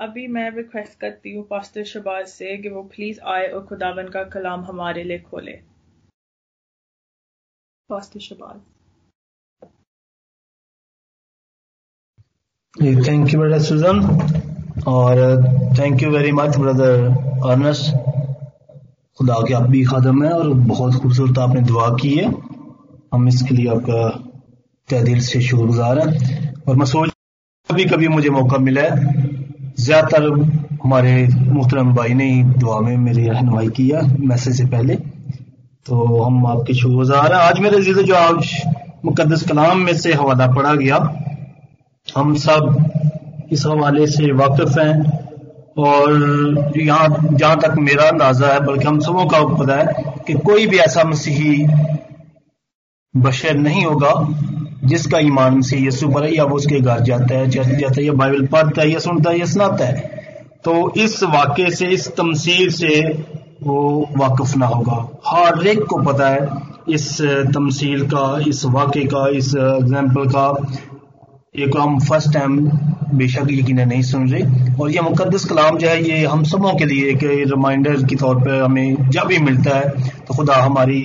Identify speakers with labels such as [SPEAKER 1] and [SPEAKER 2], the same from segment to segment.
[SPEAKER 1] अभी मैं रिक्वेस्ट करती हूँ पास्टर शबाज से कि वो प्लीज़ आए और खुदावन का कलाम हमारे लिए खोले। Pastor Shabaz
[SPEAKER 2] thank you brother Sujan और thank you very much brother earns खुदा के आप भी खादम है और बहुत खूबसूरत आपने दुआ की है। हम इसके लिए आपका दिल से शुक्रगुजार हैं। और मैं सोच कभी कभी मुझे मौका मिला है ज़्यादातर हमारे मुहतरम भाई ने दुआ में मेरी रहनमाई किया मैसेज से पहले। तो हम आपके शुक्रगुजार हैं। आज मेरे जीते जो आज मुकदस कलाम में से हवाला पढ़ा गया, हम सब इस हवाले से वाकिफ हैं और यहाँ जहाँ तक मेरा अंदाज़ा है, बल्कि हम सबों का पता है कि कोई भी ऐसा मसीही बशर नहीं होगा जिसका ईमान से यसु पर है या वो उसके घर जाता है जाता है या बाइबल पढ़ता है या सुनता है या सुनाता है। तो इस वाक्य से, इस तमसील से वो वाकफ ना होगा। हर एक को पता है, इस तमसील का, इस वाक्य का, इस एग्ज़ाम्पल का। एक हम फ़र्स्ट टाइम बेशक यकीन नहीं सुन रहे। और ये मुकदस कलाम जो है, ये हम सबों के लिए एक रिमाइंडर के तौर पर हमें जब भी मिलता है तो खुदा हमारी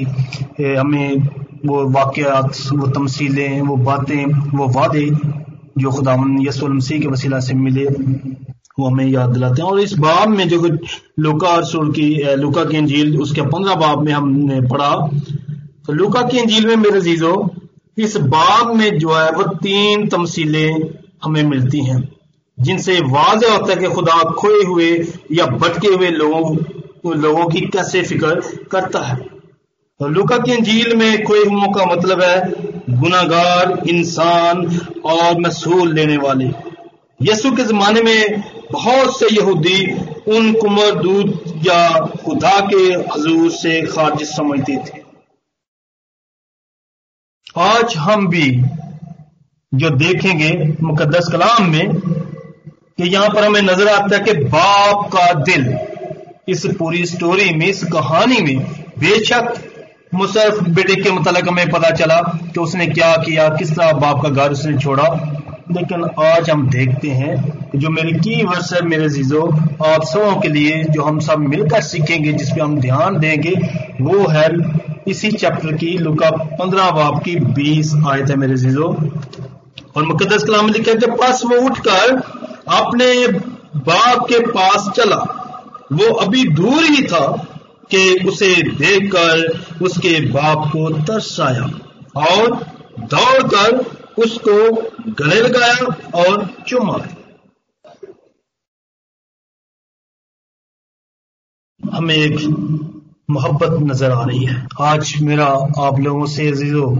[SPEAKER 2] हमें वो वाकयात, वो तमसीलें, वो बातें, वो वादे जो खुदा यसुल मसीह के वसीला से मिले, वो हमें याद दिलाते हैं। और इस बाब में जो लुका रसूल की लुका की अंजील, उसके पंद्रह बाब में हमने पढ़ा। तो लुका की अंजील में, मेरे जीजो इस बाब में जो है, वो तीन तमसीलें हमें मिलती हैं, जिनसे वाज होता है कि खुदा खोए हुए या भटके हुए लोगों लोगों की कैसे फ़िक्र करता है। लुका की अंजील में हुओं का मतलब है गुनागार, इंसान और मसूल लेने वाले। यसु के जमाने में बहुत से यहूदी उन कुमर दूध या खुदा के हजूर से खारिज समझते थे। आज हम भी जो देखेंगे मुकदस कलाम में कि यहाँ पर हमें नज़र आता है कि बाप का दिल इस पूरी स्टोरी में, इस कहानी में बेशक मुसरफ बेटे के मतलब हमें पता चला कि उसने क्या किया, किस तरह बाप का घर उसने छोड़ा। लेकिन आज हम देखते हैं कि जो मेरी की वर्ष है मेरे जीजो, आप सबों के लिए जो हम सब मिलकर सीखेंगे, जिस पे हम ध्यान देंगे, वो है इसी चैप्टर की लुका पंद्रह बाप की बीस आयत है मेरे जीजो। और मुकदस कलाम लिखे थे पास वो उठकर अपने बाप के पास चला। वो अभी दूर ही था कि उसे देखकर उसके बाप को तरस आया और दौड़कर उसको गले लगाया और चुमा हमें एक मोहब्बत नज़र आ रही है। आज मेरा आप लोगों से अजीजो,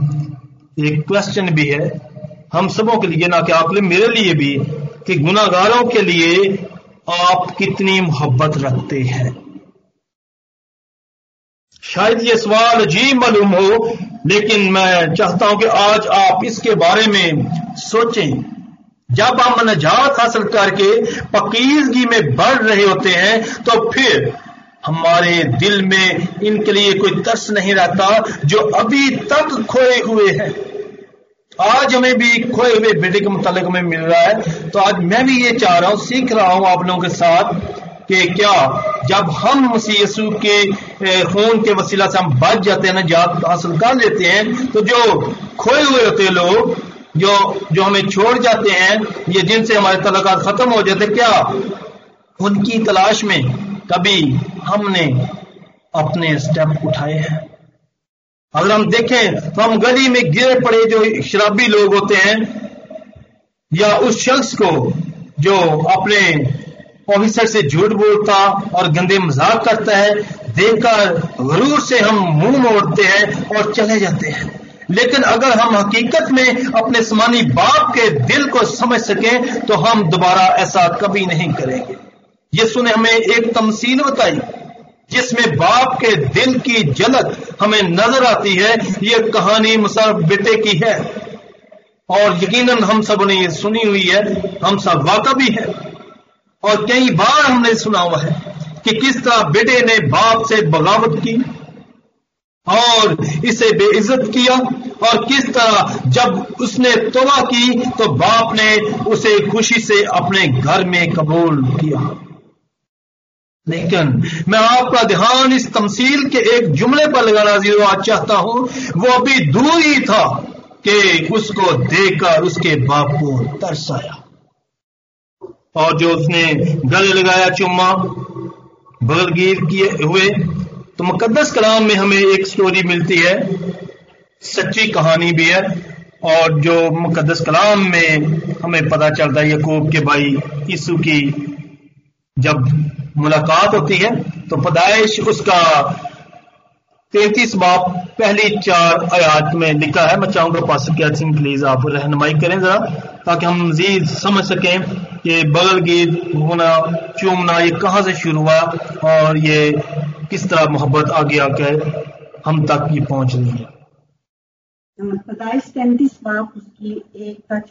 [SPEAKER 2] एक क्वेश्चन भी है। हम सबों के लिए ना कि आप मेरे लिए भी कि गुनागारों के लिए आप कितनी मोहब्बत रखते हैं। शायद ये सवाल अजीब मालूम हो, लेकिन मैं चाहता हूँ कि आज आप इसके बारे में सोचें। जब हम नजात हासिल करके पकीजगी में बढ़ रहे होते हैं तो फिर हमारे दिल में इनके लिए कोई तरस नहीं रहता जो अभी तक खोए हुए हैं। आज हमें भी खोए हुए बेटे के मुतालिक में मिल रहा है। तो आज मैं भी ये चाह रहा हूँ, सीख रहा हूँ आप लोगों के साथ कि क्या जब हम मसीह यसु के खून के वसीला से हम बच जाते हैं ना जात हासिल कर लेते हैं तो जो खोए हुए होते लोग, जो जो हमें छोड़ जाते हैं, ये जिनसे हमारे तलाकात खत्म हो जाते क्या? उनकी तलाश में कभी हमने अपने स्टेप उठाए हैं। अगर हम देखें तो हम गली में गिरे पड़े जो शराबी लोग होते हैं, या उस शख्स को जो अपने ऑफिसर से झूठ बोलता और गंदे मज़ाक करता है, देखकर गरूर से हम मुँह मोड़ते हैं और चले जाते हैं। लेकिन अगर हम हकीकत में अपने समानी बाप के दिल को समझ सकें तो हम दोबारा ऐसा कभी नहीं करेंगे। ये सुने हमें एक तमसील बताई, जिसमें बाप के दिल की झलक हमें नज़र आती है। ये कहानी मुसरफ बेटे की है। और यकीनन हम सबने ये सुनी हुई है, हम सब वाका भी है। और कई बार हमने सुना हुआ है कि किस तरह बेटे ने बाप से बगावत की और इसे बेइज्जत किया और किस तरह जब उसने तोबा की तो बाप ने उसे खुशी से अपने घर में कबूल किया। लेकिन मैं आपका ध्यान इस तमसील के एक जुमले पर लगाना ज़ीरो चाहता हूँ। वो अभी दूर ही था कि उसको देखकर उसके बाप को तरस आया और जो उसने गले लगाया चुम्मा बगलगीर किए हुए तो मुकदस कलाम में हमें एक स्टोरी मिलती है। सच्ची कहानी भी है और जो मुकदस कलाम में हमें पता चलता है यकूब के भाई यीशु की जब मुलाकात होती है तो पदाइश उसका तैतीस बाप पहली चार आयात में लिखा है। मैं चाहूँगा पास प्लीज़ आप रहनुमाई करें जरा। ताकि हम मजीद समझ सकें कि बगल गीत होना चूमना ये कहाँ से शुरू हुआ और ये किस तरह मोहब्बत आगे आकर हम तक ये पहुँच रही है।
[SPEAKER 3] उसकी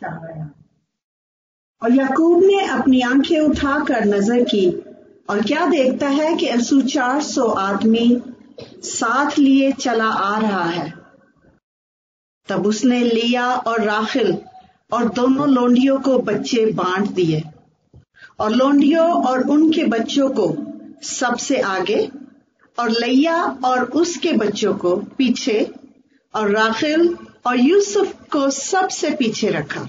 [SPEAKER 3] आया और याकूब ने अपनी आँखें उठाकर नज़र की और क्या देखता है कि असू चार सौ आदमी साथ लिए चला आ रहा है। तब उसने लिया और राखिल और दोनों लोंडियों को बच्चे बांट दिए। और लोंडियों और उनके बच्चों को सबसे आगे, और लैया और उसके बच्चों को पीछे, और राखिल और यूसुफ को सबसे पीछे रखा।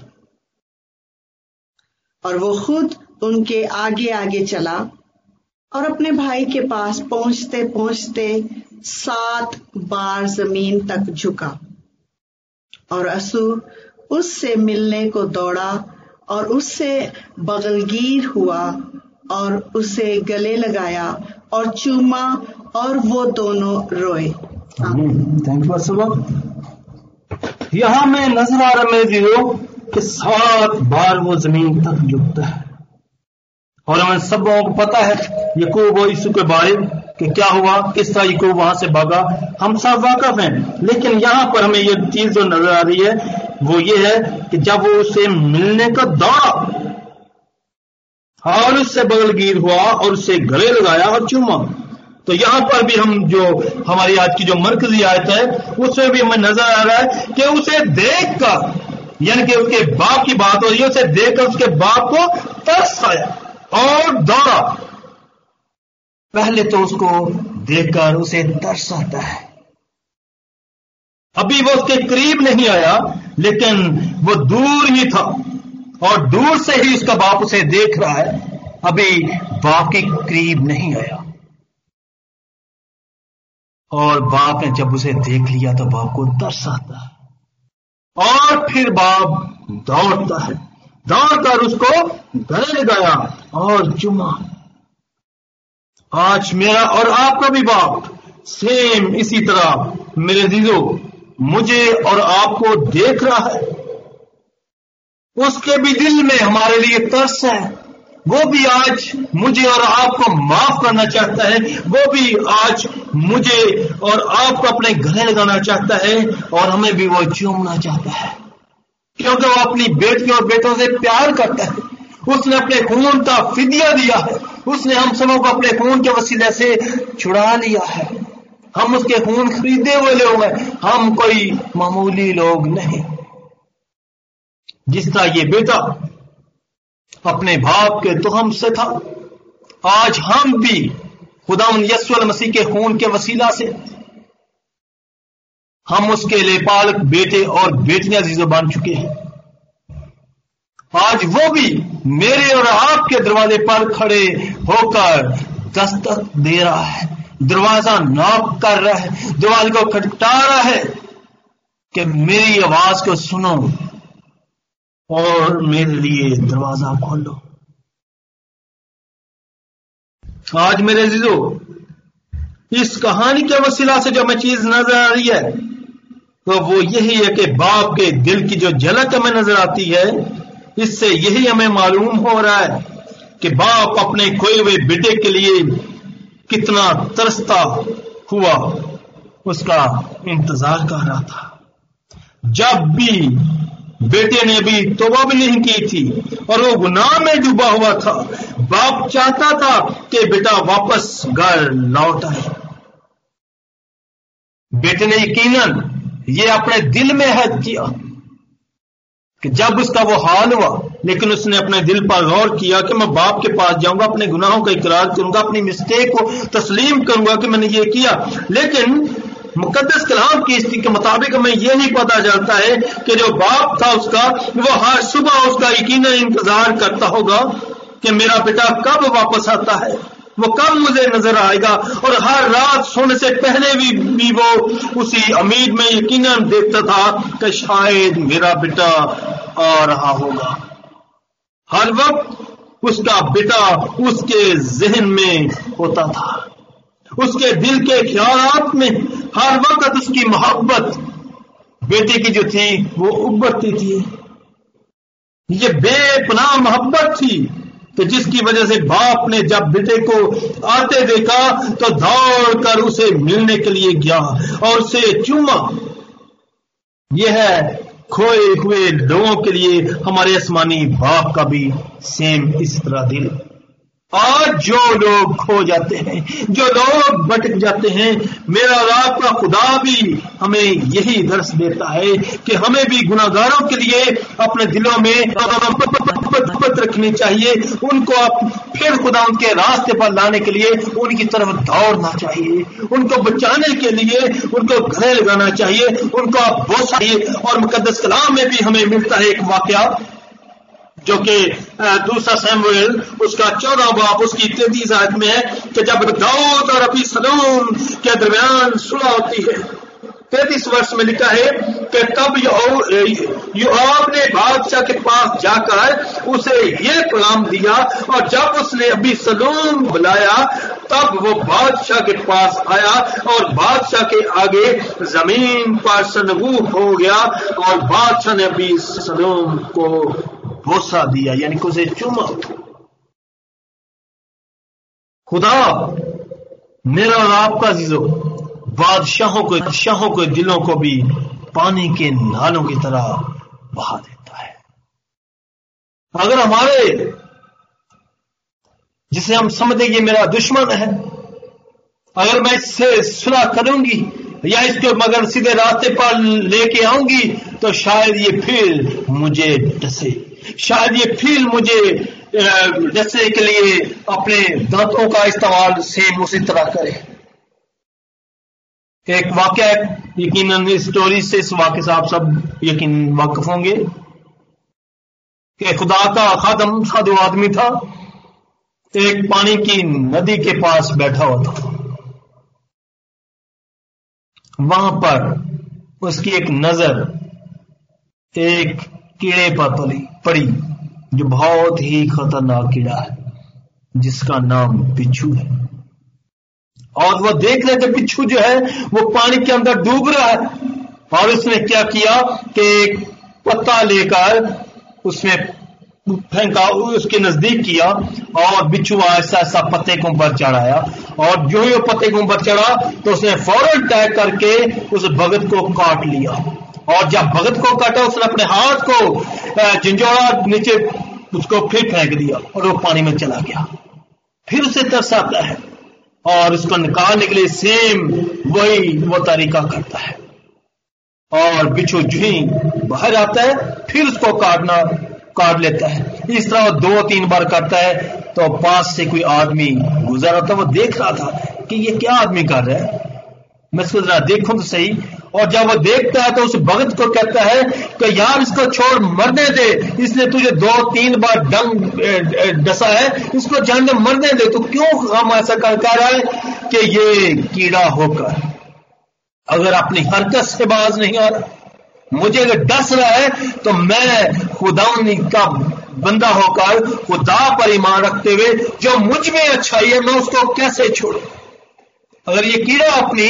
[SPEAKER 3] और वो खुद उनके आगे आगे चला, और अपने भाई के पास पहुँचते पहुँचते सात बार ज़मीन तक झुका। और असु उससे मिलने को दौड़ा और उससे बगलगीर हुआ और उसे गले लगाया और चूमा और वो दोनों रोए।
[SPEAKER 2] थैंक यू यहाँ में नज़र आ रहा मैं ज़ीरो कि सात बार वो ज़मीन तक झुकता है। और हमें सब लोगों को पता है, यकूब और यीशु के बारे कि क्या हुआ, किस तरह यकूब वहाँ से भागा। हम सब वाकफ हैं, लेकिन यहाँ पर हमें ये चीज़ जो नज़र आ रही है वो ये है कि जब वो उसे मिलने का दौड़ा और उससे बगलगीर हुआ और उससे गले लगाया और चूमा तो यहाँ पर भी हम जो हमारी आज की जो मरकजी आयत है, उसमें भी हमें नज़र आ रहा है कि उसे देख कर यानी कि उसके बाप की बात हो रही है, उसे देखकर उसके बाप को तरस आया और दौड़ा। पहले तो उसको देखकर उसे तरस आता है। अभी वो उसके करीब नहीं आया लेकिन वो दूर ही था और दूर से ही उसका बाप उसे देख रहा है। अभी बाप के करीब नहीं आया। और बाप ने जब उसे देख लिया तो बाप को तरस आता है। और फिर बाप दौड़ता है। दौड़कर उसको गले लगाया और चुमा। आज मेरा और आपका भी बाप सेम इसी तरह। मेरे दीदो मुझे और आपको देख रहा है। उसके भी दिल में हमारे लिए तरस है। वो भी आज मुझे और आपको माफ़ करना चाहता है। वो भी आज मुझे और आपको अपने गले लगाना चाहता है और हमें भी वो चूमना चाहता है। क्योंकि वो अपनी बेटी और बेटों से प्यार करता है। उसने अपने खून का फिदिया दिया है। उसने हम सबों को अपने खून के वसीले से छुड़ा लिया है। हम उसके खून खरीदे हुए लोग हैं। हम कोई मामूली लोग नहीं। जिसका ये बेटा अपने बाप के तुहम से था, आज हम भी खुदा यसवल मसीह के खून के वसीला से। हम उसके लेपालक बेटे और बेटियाँ जीजो बन चुके हैं। आज वो भी मेरे और आपके दरवाजे पर खड़े होकर दस्तक दे रहा है। दरवाज़ा नॉक कर रहा है दरवाजे को खटका रहा है कि मेरी आवाज़ को सुनो और मेरे लिए दरवाज़ा खोलो। आज मेरे जीजो इस कहानी के वसीला से जो हमें चीज़ नज़र आ रही है तो वो यही है कि बाप के दिल की जो झलक हमें नज़र आती है, इससे यही हमें मालूम हो रहा है कि बाप अपने खोए हुए बेटे के लिए कितना तरसता हुआ उसका इंतज़ार कर रहा था। जब भी बेटे ने भी तोबा भी नहीं की थी और वो गुनाह में डूबा हुआ था, बाप चाहता था कि बेटा वापस घर लौट आए। बेटे ने यकीनन ये अपने दिल में हद किया कि जब उसका वो हाल हुआ लेकिन उसने अपने दिल पर गौर किया कि मैं बाप के पास जाऊँगा अपने गुनाहों का इकरार करूँगा अपनी मिस्टेक को तस्लीम करूँगा कि मैंने ये किया। लेकिन मुकदस कलाम की स्थिति के मुताबिक हमें यह नहीं पता चलता है कि जो बाप था उसका वो हर सुबह उसका यकीन इंतज़ार करता होगा कि मेरा बेटा कब वापस आता है। वो कब मुझे नज़र आएगा और हर रात सोने से पहले भी, भी वो उसी उम्मीद में यकीनन देखता था कि शायद मेरा बेटा आ रहा होगा। हर वक्त उसका बेटा उसके जहन में होता था। उसके दिल के ख्याल में हर वक्त उसकी मोहब्बत बेटे की जो थी, वो उबरती थी। ये बेपनाह मोहब्बत थी तो जिसकी वजह से बाप ने जब बेटे को आते देखा तो दौड़ कर उसे मिलने के लिए गया और उसे चूमा। यह है खोए हुए लोगों के लिए हमारे आसमानी बाप का भी सेम इस तरह दिल। आज जो लोग खो जाते हैं, जो लोग भटक जाते हैं, मेरा और आपका खुदा भी हमें यही दर्श देता है कि हमें भी गुनागारों के लिए अपने दिलों में रखनी चाहिए। उनको आप फिर खुदा उनके रास्ते पर लाने के लिए उनकी तरफ़ दौड़ना चाहिए। उनको बचाने के लिए उनको गले लगाना चाहिए। उनको आप बोसा और मुकदस कलाम में भी हमें मिलता है एक वाक्य। जो कि दूसरा सैमुएल, उसका चौदह बाप, उसकी तैतीस आयत में है कि जब दाऊद और अभी सलूम के दरमियान सुलह होती है, तैतीस वर्ष में लिखा है कि तब युआब ने बादशाह के पास जाकर उसे ये पैगाम दिया और जब उसने अभी सलूम बुलाया, तब वो बादशाह के पास आया और बादशाह के आगे ज़मीन पर सनगू हो गया और बादशाह ने अभी सलूम को भोसा दिया, यानी कि उसे चुमा। खुदा, मेरा और आपका जीजो बादशाहों को, बादशाहों के दिलों को भी पानी के नालों की तरह बहा देता है। अगर हमारे, जिसे हम समझेंगे मेरा दुश्मन है, अगर मैं इससे सुलह करूँगी या इसको मगर सीधे रास्ते पर लेके आऊँगी तो शायद ये फिर मुझे डसे। शायद ये फील मुझे डसने के लिए अपने दांतों का इस्तेमाल सेम उसी तरह करे। एक वाक्य यकीन स्टोरी से इस वाक्य से आप सब यकीन वाकफ होंगे कि खुदा का खादम साधु आदमी था, एक पानी की नदी के पास बैठा हुआ था। वहाँ पर उसकी एक नज़र एक कीड़े पर पड़ी, जो बहुत ही खतरनाक कीड़ा है, जिसका नाम बिच्छू है। और वो देख रहे थे बिच्छू जो है, वो पानी के अंदर डूब रहा है। और उसने क्या किया कि एक पत्ता लेकर उसमें फेंका उसके नज़दीक किया और बिच्छू ऐसा ऐसा पत्ते को ऊपर चढ़ाया। और जो ही वो पत्ते को ऊपर चढ़ा तो उसने फ़ौरन टैग करके उस भगत को काट लिया। और जब भगत को काटा, उसने अपने हाथ को झंझोड़ा नीचे उसको फिर फेंक दिया और वो पानी में चला गया। फिर उसे तरस आता है और उसको निकालने के लिए सेम वही वो तरीका करता है। और बिच्छू जुही बाहर आता है, फिर उसको काटना काट लेता है। इस तरह वो दो तीन बार करता है तो पास से कोई आदमी गुजरा था, वो देख रहा था कि ये क्या आदमी कर रहा है। मैं इसको जरा देखूँ तो सही। और जब वो देखता है तो उस भगत को कहता है कि, यार, इसको छोड़, मरने दे। इसने तुझे दो तीन बार डंग डसा है। इसको जान मरने दे। तो क्यों हम ऐसा कर कह रहा है कि ये कीड़ा होकर, अगर अपनी हरकत से बाज नहीं आ रहा, मुझे अगर डस रहा है तो मैं खुदा का बंदा होकर खुदा पर ईमान रखते हुए जो मुझमें अच्छाई है, मैं उसको कैसे छोड़ू? अगर ये कीड़ा अपनी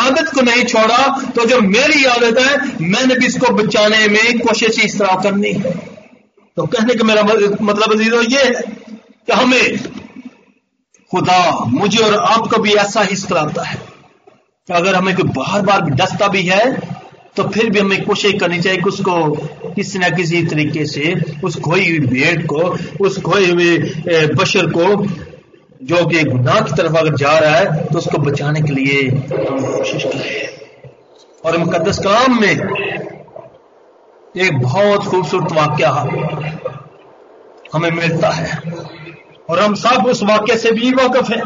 [SPEAKER 2] आदत को नहीं छोड़ा तो जो मेरी आदत है, मैंने भी इसको बचाने में कोशिश इस तरह करनी है। तो कहने का मेरा मतलब अजीजों ये है कि हमें खुदा मुझे और आपको भी ऐसा हिस्स कराता है। कि अगर हमें कोई बार बार डसता भी है तो फिर भी हमें कोशिश करनी चाहिए कि उसको किसी ना किसी तरीके से उस खोई हुई भेड़ को, उस खोए हुए बशर को, जो कि गुनाह की तरफ़ अगर जा रहा है तो उसको बचाने के लिए हम कोशिश करें और मुकदस कलाम में एक बहुत खूबसूरत वाक्य हमें मिलता है। और हम सब उस वाक्य से भी वाकफ हैं।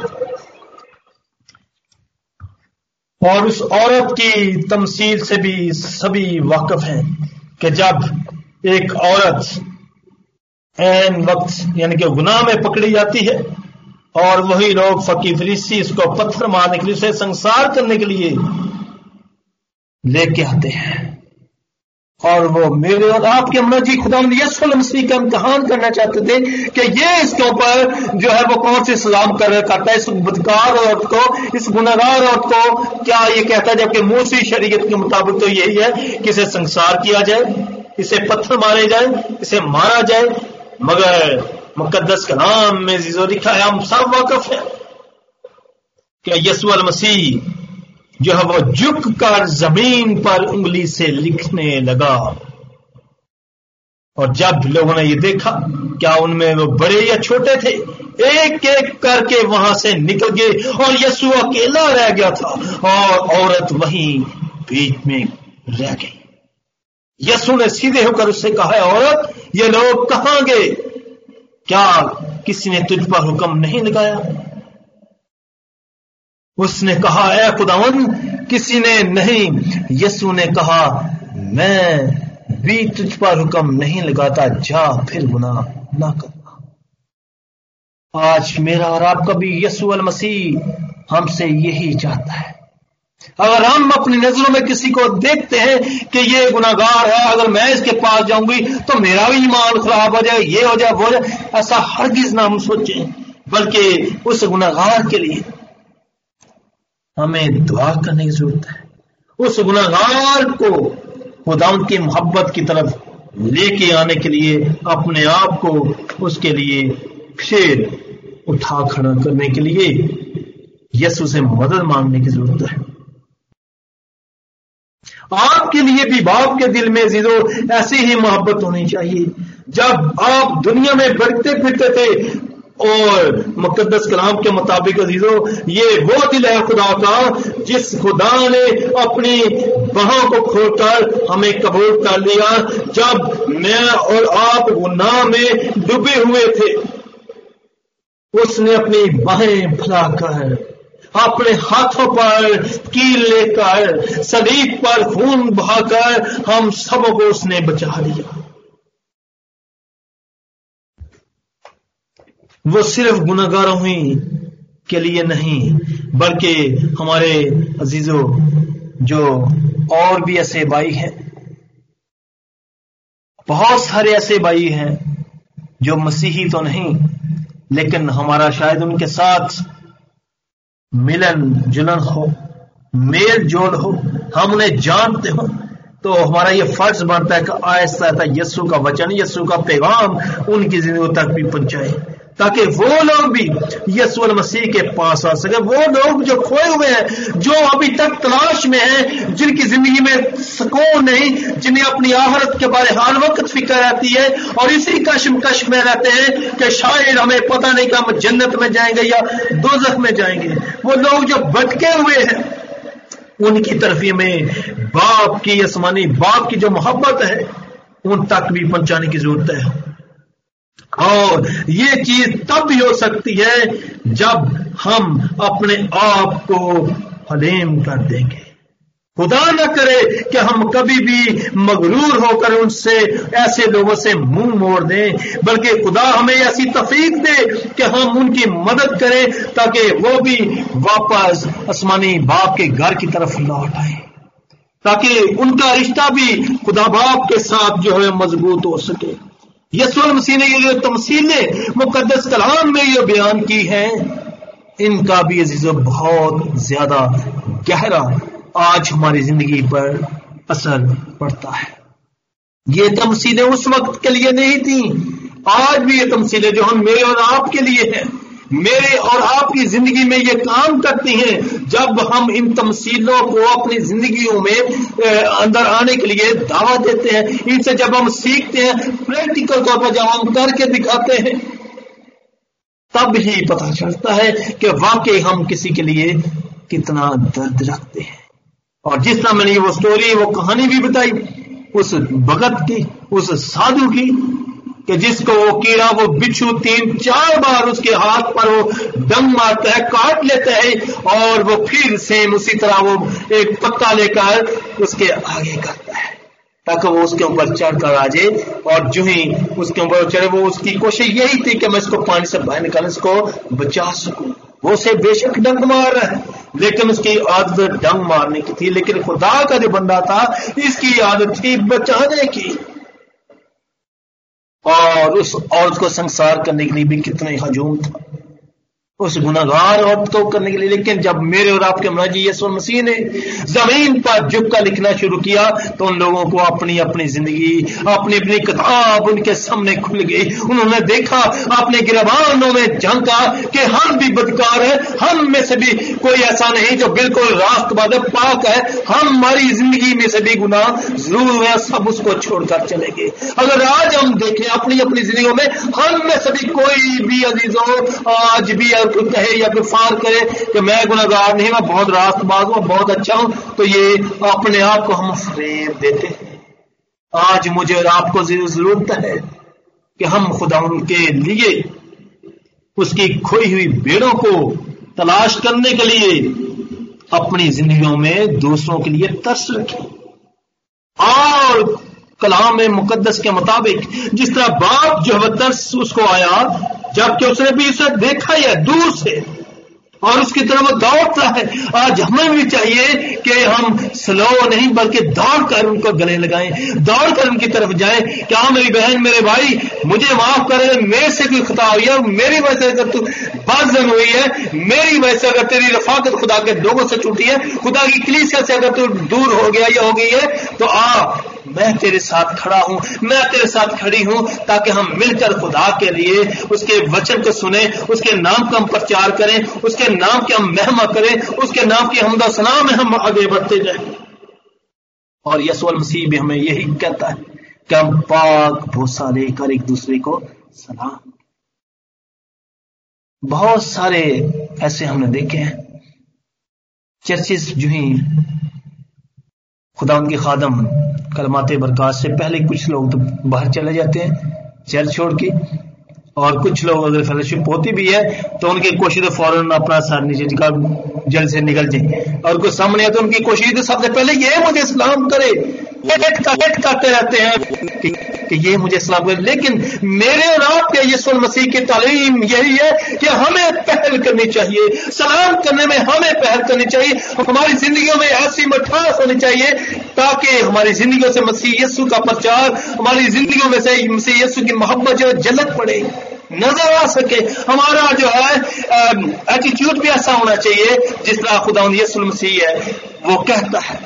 [SPEAKER 2] और उस औरत की तमसील से भी सभी वाकफ हैं कि जब एक औरत एन वक्त, यानी कि गुनाह में पकड़ी जाती है और वही लोग फकी फरीसी इसको पत्थर मारने के लिए, उसे संसार करने के लिए लेके आते हैं। और वो मेरे और आपके मर्ज़ी खुदा मसीह का इम्तहान करना चाहते थे कि ये इसके ऊपर जो है वो कौन से सलाम कर करता है, इस बदकार औरत को, इस गुनागार औरत को। क्या ये कहता है, जबकि मूसी शरीयत के मुताबिक तो यही है कि इसे संसार किया जाए, इसे पत्थर मारे जाए, इसे मारा जाए। मगर मुकदस कलाम में जीजो लिखा है, हम सब वाकफ है कि यसुअल मसीह जो है वो झुक कर ज़मीन पर उंगली से लिखने लगा। और जब लोगों ने ये देखा, क्या उनमें वो बड़े या छोटे थे एक एक करके वहाँ से निकल गए और यसु अकेला रह गया था और औरत वहीं बीच में रह गई। यसु ने सीधे होकर उससे कहा, औरत, ये लोग कहाँ गए? क्या किसी ने तुझ पर हुक्म नहीं लगाया? उसने कहा, ए खुदावन किसी ने नहीं। यसु ने कहा, मैं भी तुझ पर हुक्म नहीं लगाता, जा फिर गुना ना करना। आज मेरा और आपका भी यसु अल मसीह हमसे यही चाहता है। अगर हम अपनी नज़रों में किसी को देखते हैं कि ये गुनागार है, अगर मैं इसके पास जाऊँगी तो मेरा भी ईमान खराब हो जाए, ये हो जाए, वो हो जाए, ऐसा हर हरगिज ना हम सोचें, बल्कि उस गुनागार के लिए हमें दुआ करने की ज़रूरत है। उस गुनागार को खुदाउन की मोहब्बत की तरफ़ लेके आने के लिए, अपने आप को उसके लिए फिर उठा खड़ा करने के लिए यसु से मदद मांगने की ज़रूरत है। आपके लिए भी बाप के दिल में ज़ीरो ऐसी ही मोहब्बत होनी चाहिए। जब आप दुनिया में बढ़ते फिरते थे और मुकदस कलाम के मुताबिक अजीजों, ये वो दिल है खुदा का जिस खुदा ने अपनी बाहों को खोलकर हमें कबूल कर लिया जब मैं और आप गुनाह में डूबे हुए थे। उसने अपनी बाहें फैलाकर अपने हाथों पर कील लेकर सलीब पर खून बहाकर हम सबको उसने बचा लिया। वो सिर्फ़ गुनागारों ही के लिए नहीं, बल्कि हमारे अजीजों जो और भी ऐसे भाई हैं। बहुत सारे ऐसे भाई हैं जो मसीही तो नहीं, लेकिन हमारा शायद उनके साथ मिलन जुलन हो, मेल जोल हो, हम उन्हें जानते हो। तो हमारा ये फ़र्ज़ बनता है कि आहिस्ता आहिस्ता यस्सु का वचन यस्सु का पैगाम उनकी ज़िंदगी तक भी पहुँचाए। ताकि वो लोग भी यसुल मसीह के पास आ सके। वो लोग जो खोए हुए हैं, जो अभी तक तलाश में हैं, जिनकी ज़िंदगी में सुकून नहीं, जिन्हें अपनी आहरत के बारे हर वक्त फ़िक्र रहती है, और इसी कश्म कश में रहते हैं कि शायद हमें पता नहीं कि हम जन्नत में जाएँगे या दोजख में जाएँगे। वो लोग जो भटके हुए हैं, उनकी तरफ़ में बाप की आसमानी बाप की जो मोहब्बत है, उन तक भी पहुँचाने की ज़रूरत है। और ये चीज़ तब भी हो सकती है जब हम अपने आप को हलेम कर देंगे। खुदा न करे कि हम कभी भी मगरूर होकर उनसे, ऐसे लोगों से मुँह मोड़ दें, बल्कि खुदा हमें ऐसी तफीक दे कि हम उनकी मदद करें ताकि वो भी वापस आसमानी बाप के घर की तरफ़ लौट आए। ताकि उनका रिश्ता भी खुदा बाप के साथ जो है मज़बूत हो सके। यसुल मसीह ने ये जो तमसीलें मुकदस कलाम में ये बयान की हैं। इनका भी अज़ीज़ बहुत ज़्यादा गहरा आज हमारी ज़िंदगी पर असर पड़ता है। ये तमसीलें उस वक्त के लिए नहीं थी। आज भी ये तमसीलें जो हम मेरे और आपके लिए हैं, मेरे और आपकी ज़िंदगी में ये काम करती हैं जब हम इन तमसीलों को अपनी जिंदगियों में अंदर आने के लिए दावा देते हैं, इनसे जब हम सीखते हैं प्रैक्टिकल तौर पर जब हम करके दिखाते हैं, तब ही पता चलता है कि वाकई हम किसी के लिए कितना दर्द रखते हैं। और जिस तरह मैंने वो स्टोरी वो कहानी भी बताई, उस भगत की, उस साधु की कि जिसको वो कीड़ा, वो बिच्छू तीन, चार बार उसके हाथ पर वो डंग मारता है, काट लेता है, और वो फिर सेम उसी तरह वो एक पत्ता लेकर उसके आगे करता है, ताकि वो उसके ऊपर चढ़कर आ जाए, और जो ही उसके ऊपर चढ़े, वो उसकी कोशिश यही थी कि मैं इसको पानी से बाहर निकाल, इसको बचा सकूँ। वो उसे बेशक डंग मार रहा है, लेकिन उसकी आदत डंग मारने की थी, लेकिन खुदा का जो बंदा था, इसकी आदत थी बचाने की। और उस औरत को संसार करने के लिए भी कितने हजूम था। उस गुनागार और तो करने के लिए। लेकिन जब मेरे और आपके मनाजी यसुल मसीह ने ज़मीन पर झुक का लिखना शुरू किया तो उन लोगों को अपनी अपनी ज़िंदगी, अपनी अपनी किताब उनके सामने खुल गई। उन्होंने देखा, अपने गिरबानों में झांका कि हम भी बदकार है, हम में से भी कोई ऐसा नहीं जो बिल्कुल रास्तबाद पाक है। हम हमारी ज़िंदगी में से भी गुना ज़रूर है, सब उसको छोड़कर चले गए। अगर आज हम देखें अपनी अपनी ज़िंदगी में, हम में से भी कोई भी अजीजों, आज भी कोई कहे या कोई फार करे कि मैं गुनागार नहीं, मैं बहुत रास्तबाज हूँ, बहुत अच्छा हूँ तो ये अपने आप को हम फ्रेम देते हैं। आज मुझे और आपको ज़रूरत है कि हम खुदा के लिए, उसकी खोई हुई बेड़ों को तलाश करने के लिए अपनी जिंदगियों में दूसरों के लिए तरस रखें। और कलाम मुकद्दस के मुताबिक जिस तरह बाप जो है तरस उसको आया जबकि उसने भी उसे देखा ही, दूर से। और उसकी तरफ़ दौड़ता है। आज हमें भी चाहिए कि हम स्लो नहीं, बल्कि दौड़ कर उनको गले लगाएँ दौड़ कर उनकी तरफ़ जाएँ। क्या मेरी बहन, मेरे भाई, मुझे माफ़ करे, मेरे से कोई खता हुई है, मेरी वजह से अगर तू बाजन हुई है, मेरी वजह से अगर तेरी रफाकत खुदा के लोगों से छूटी है, खुदा की कलीसिया से अगर तू दूर हो गया या हो गई है तो आ मैं तेरे साथ खड़ा हूँ, मैं तेरे साथ खड़ी हूँ, ताकि हम मिलकर खुदा के लिए उसके वचन को सुने, उसके नाम का हम प्रचार करें, उसके नाम की हम महिमा करें, उसके नाम की हमदा सना में हम आगे बढ़ते जाए। और यसवल मसीह भी हमें यही कहता है कि हम पाक भूसा लेकर एक दूसरे को सलाम। बहुत सारे ऐसे हमने देखे हैं। चर्चिस जो ही खुदा उनके खादम, कलमाते बरकत से पहले कुछ लोग तो बाहर चले जाते हैं चर्च छोड़ के। और कुछ लोग अगर फेलोशिप होती भी है तो उनकी कोशिश फ़ौरन अपना सर नीचे का जल से निकल जाए। और कुछ सामने तो उनकी कोशिश तो सबसे पहले ये मुझे इस्लाम करे। करते रहते हैं। कि, ये मुझे सलाम करे लेकिन मेरे और आपके यसुल मसीह की तालीम यही है कि हमें पहल करनी चाहिए सलाम करने में हमें पहल करनी चाहिए हमारी जिंदगियों में ऐसी मठास होनी चाहिए ताकि हमारी जिंदगियों से मसीह यस्सु का प्रचार हमारी जिंदगियों में से मसीह यस्सु की मोहब्बत जो झलक पड़े नज़र आ सके। हमारा जो है एटीट्यूड भी ऐसा होना चाहिए जिस तरह खुदा यसुल मसीह है वो कहता है।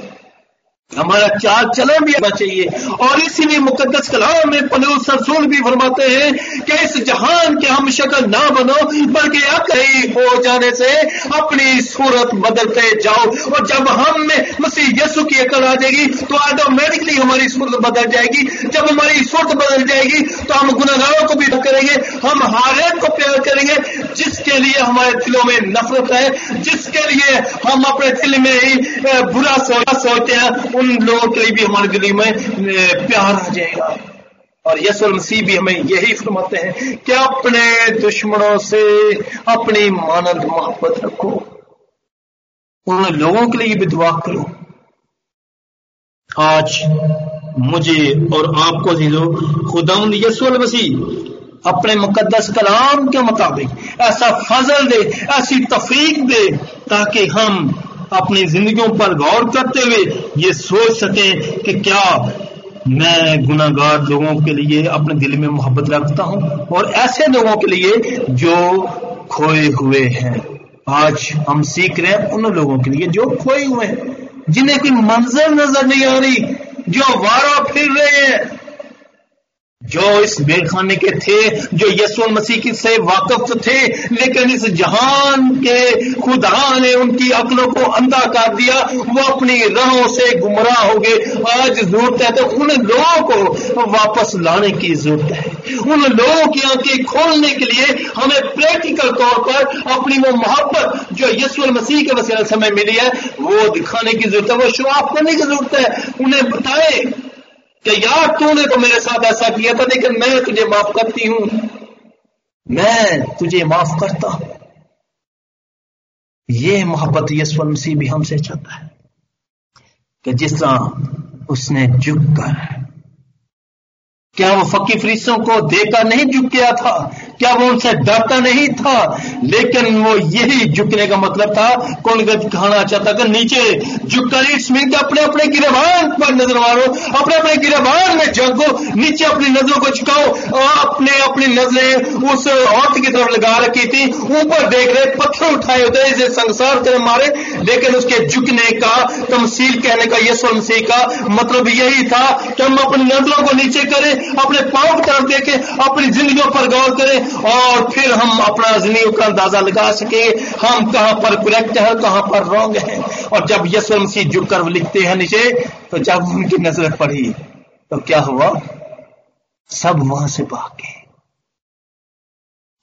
[SPEAKER 2] हमारा चाल चलन भी आना चाहिए। और इसीलिए मुकदस कलाम में पलूस सरसूल भी फरमाते हैं कि इस जहान के हम शक्ल ना बनो, बल्कि अकई हो जाने से अपनी सूरत बदलते जाओ। और जब हम में मसीह यसु की अकल आ जाएगी तो ऑटोमेटिकली हमारी सूरत बदल जाएगी। जब हमारी सूरत बदल जाएगी तो हम गुनागारों को भी करेंगे, हम हारेत को प्यार करेंगे, जिसके लिए हमारे दिलों में नफरत है, जिसके लिए हम अपने दिल में ही बुरा सोचते हैं उन लोगों के लिए भी हमारे दिल में प्यार आ जाएगा। और यसुल मसीह भी हमें यही फरमाते हैं कि अपने दुश्मनों से अपनी मानद मोहब्बत रखो। उन लोगों के लिए भी दुआ करो। आज मुझे और आपको जीजो खुदा यसुल मसीह, अपने मुकद्दस कलाम के मुताबिक ऐसा फजल दे, ऐसी तफरीक दे, ताकि हम अपनी जिंदगियों पर गौर करते हुए ये सोच सकें कि क्या मैं गुनागार लोगों के लिए अपने दिल में मोहब्बत रखता हूँ और ऐसे लोगों के लिए जो खोए हुए हैं। आज हम सीख रहे हैं उन लोगों के लिए जो खोए हुए हैं, जिन्हें कोई मंजर नज़र नहीं आ रही, जो वारा फिर रहे हैं। जो इस बेरखाने के थे, जो यसुल मसीह से वाकफ तो थे, लेकिन इस जहान के खुदा ने उनकी अकलों को अंधा कर दिया, वो अपनी राहों से गुमराह हो गए। आज ज़रूरत है तो उन लोगों को वापस लाने की ज़रूरत है। उन लोगों की आँखें खोलने के लिए हमें प्रैक्टिकल तौर पर अपनी वो मोहब्बत जो यीशु मसीह के वसीला समय मिली है, वो दिखाने की ज़रूरत है, वो शो ऑफ़ करने की ज़रूरत है। उन्हें बताए कि यार तूने तो मेरे साथ ऐसा किया था, लेकिन मैं तुझे माफ़ करती हूँ। मैं तुझे माफ़ करता हूँ। ये मोहब्बत यशवल मसीह भी हमसे चाहता है कि जिस तरह उसने झुक कर क्या वो फकी फरीसों को देखकर नहीं झुक गया था? क्या वो उनसे डरता नहीं था? लेकिन वो यही झुकने का मतलब था, कौन खाना चाहता? कि नीचे इट्स मीन अपने अपने गिरबान पर नज़र मारो अपने अपने गिरबान में जगो, नीचे अपनी नज़रों को झुकाओ अपने अपनी नज़रें उस औरत की तरफ़ लगा रखी थी, ऊपर देख रहे, पत्थर उठाए होते इसे संसार कर मारे, लेकिन उसके झुकने का, तमसील कहने का मसीह का मतलब यही था कि हम अपनी नज़रों को नीचे करें अपने पाँव की तरफ़ देखें अपनी जिंदगियों पर गौर करें और फिर हम अपना ज़िंदगी का अंदाज़ा लगा सके। हम कहाँ पर करेक्ट है, कहाँ पर रॉन्ग है। और जब यशवल मसीह झुक कर लिखते हैं नीचे तो जब उनकी नज़र पड़ी तो क्या हुआ? सब वहाँ से भागे।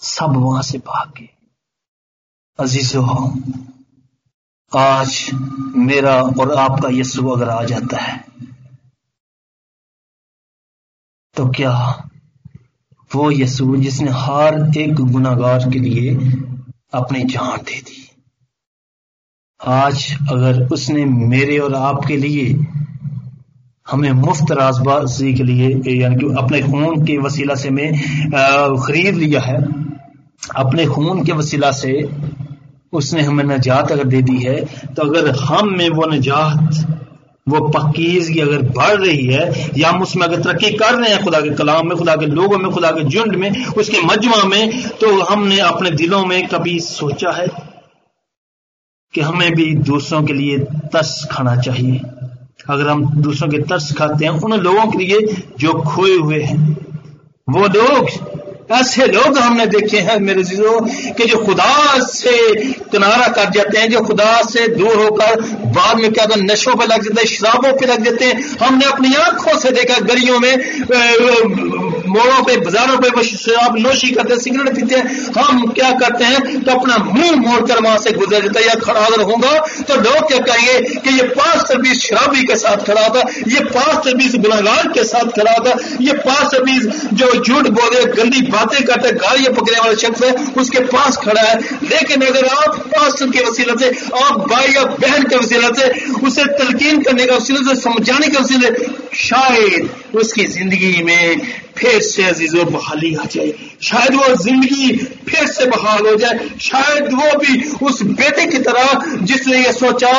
[SPEAKER 2] सब वहाँ से भागे। अजीजो आज मेरा और आपका यस्सु अगर आ जाता है तो क्या वो यसू जिसने हर एक गुनागार के लिए अपनी जान दे दी? आज अगर उसने मेरे और आपके लिए हमें मुफ़्त राजबाजी के लिए, यानी कि अपने खून के वसीला से में खरीद लिया है, अपने खून के वसीला से उसने हमें नजात अगर दे दी है तो अगर हम में वो नजात वो पकीजगी अगर बढ़ रही है, या हम उसमें अगर तरक्की कर रहे हैं खुदा के कलाम में, खुदा के लोगों में, खुदा के झुंड में, उसके मजमा में तो हमने अपने दिलों में कभी सोचा है कि हमें भी दूसरों के लिए तर्स खाना चाहिए? अगर हम दूसरों के तर्स खाते हैं, उन लोगों के लिए जो खोए हुए हैं, वो लोग ऐसे लोग हमने देखे हैं मेरे जीजो, कि जो खुदा से किनारा कर जाते हैं, जो खुदा से दूर होकर बाद में क्या तो नशों पर लग जाते हैं, शराबों पर लग जाते हैं। हमने अपनी आँखों से देखा, गलियों में मोड़ों पे, बाजारों पे शराब नोशी करते हैं सिगरेट पीते हैं। हम क्या करते हैं? तो अपना मुँह मोड़कर वहाँ से गुजर जाता है। या खड़ा अगर होगा तो लोग क्या कहेंगे कि ये पाँच सर्विस शराबी के साथ खड़ा था, ये पाँच सर्विस गुनागार के साथ खड़ा था, ये पाँच सर्विस जो झूठ बोले गंदी बातें करते गाड़ियाँ पकड़ने वाले शख्स है, उसके पास खड़ा है। लेकिन अगर आप पास्टर के वसीला से, आप भाई या बहन के वसीला से, उसे तलकीन करने का वसीला से, समझाने के वसीले, शायद उसकी ज़िंदगी में फिर से अजीजों बहाली आ जाए। शायद वो ज़िंदगी फिर से बहाल हो जाए। शायद वो भी उस बेटे की तरह, जिसने ये सोचा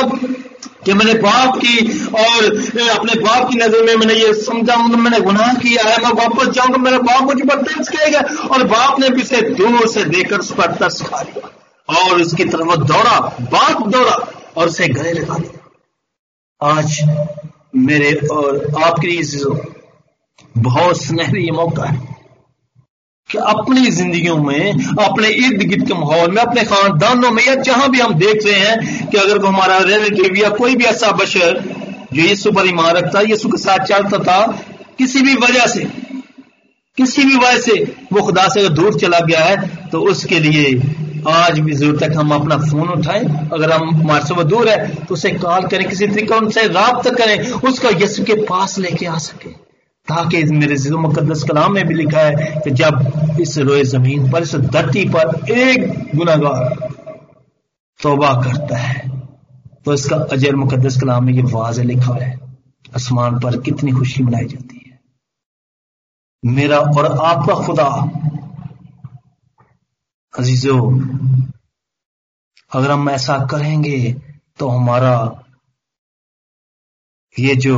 [SPEAKER 2] कि मैंने बाप की और अपने बाप की नज़र में मैंने ये समझा मतलब मैंने गुनाह किया है, मैं वापस जाऊँगा, मेरा बाप मुझे पर तरस करेगा। और बाप ने भी से दूर से देखकर उस पर तरस खा लिया। और उसकी तरफ़ दौड़ा, बाप दौड़ा और उसे गले लगा दिया। आज मेरे और आपके लिए बहुत सुनहरी मौका है कि अपनी जिंदगियों में, अपने इर्द गिर्द के माहौल में, अपने खानदानों में, या जहाँ भी हम देख रहे हैं कि अगर हमारा रिलेटिव या कोई भी ऐसा बशर जो यीशु पर ईमान रखता, यीशु के साथ चलता था, किसी भी वजह से, किसी भी वजह से वो खुदा से अगर दूर चला गया है तो उसके लिए आज भी ज़रूरत है कि हम अपना फ़ोन उठाएँ। अगर हम हमारे से दूर है तो उसे कॉल करें, किसी तरीके उनसे रबता करें, उसका यीशु के पास लेके आ सके। ताकि मेरे जिलो मुकदस कलाम में भी लिखा है कि जब इस रोए ज़मीन पर, इस धरती पर एक गुनागार तोबा करता है तो इसका अजर मुकदस कलाम में ये वाज लिखा है, आसमान पर कितनी खुशी मनाई जाती है। मेरा और आपका खुदा, अजीजो, अगर हम ऐसा करेंगे तो हमारा ये जो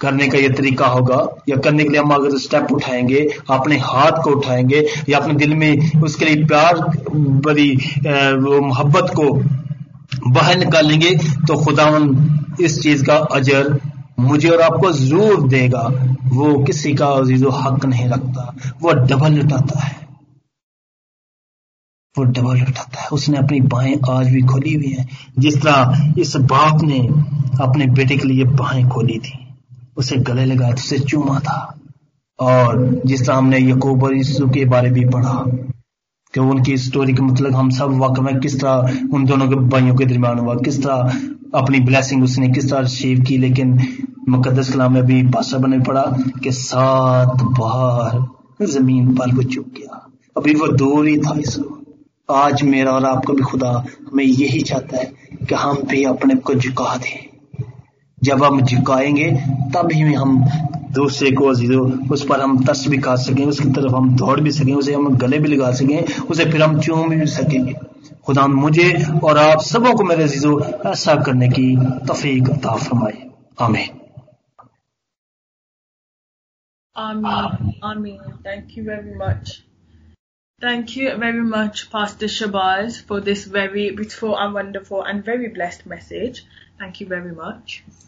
[SPEAKER 2] करने का ये तरीका होगा, या करने के लिए हम अगर स्टेप उठाएँगे, अपने हाथ को उठाएँगे, या अपने दिल में उसके लिए प्यार, बड़ी वो मोहब्बत को बाहर निकालेंगे तो खुदा इस चीज़ का अजर मुझे और आपको ज़रूर देगा। वो किसी का अजीजो हक नहीं रखता। वो डबल लुटाता है। वो डबल उठाता है। उसने अपनी बाहें आज भी खोली हुई हैं। जिस तरह इस बाप ने अपने बेटे के लिए बाहें खोली थी। उसे गले लगाया उसे चूमा था। और जिस तरह हमने यकूब और यीशु के बारे भी पढ़ा कि उनकी स्टोरी के मतलब हम सब वाकई में किस तरह उन दोनों के भाइयों के दरमियान हुआ, किस तरह अपनी ब्लेसिंग उसने किस तरह रिसीव की। लेकिन मुकदस कलाम में भी बादशाह बने पड़ा कि सात बार ज़मीन पर वो चुक गया। अभी वो दूर ही था इस आज मेरा और आपका भी खुदा हमें यही चाहता है कि हम भी अपने को झुका दें। जब हम झुकाएँगे तभी हम दूसरे को उस पर हम तस भी खा सकें उसकी तरफ़ हम दौड़ भी सकें उसे हम गले भी लगा सकें उसे फिर हम चूम भी सकेंगे खुदा मुझे और आप सबों को मेरे अजीजों ऐसा करने की तफीक अता फरमाए आमीन
[SPEAKER 1] Amen. Amen. Thank you very much. Thank you very much, Pastor Shabazz, for this very beautiful and wonderful and very blessed message. Thank you very much.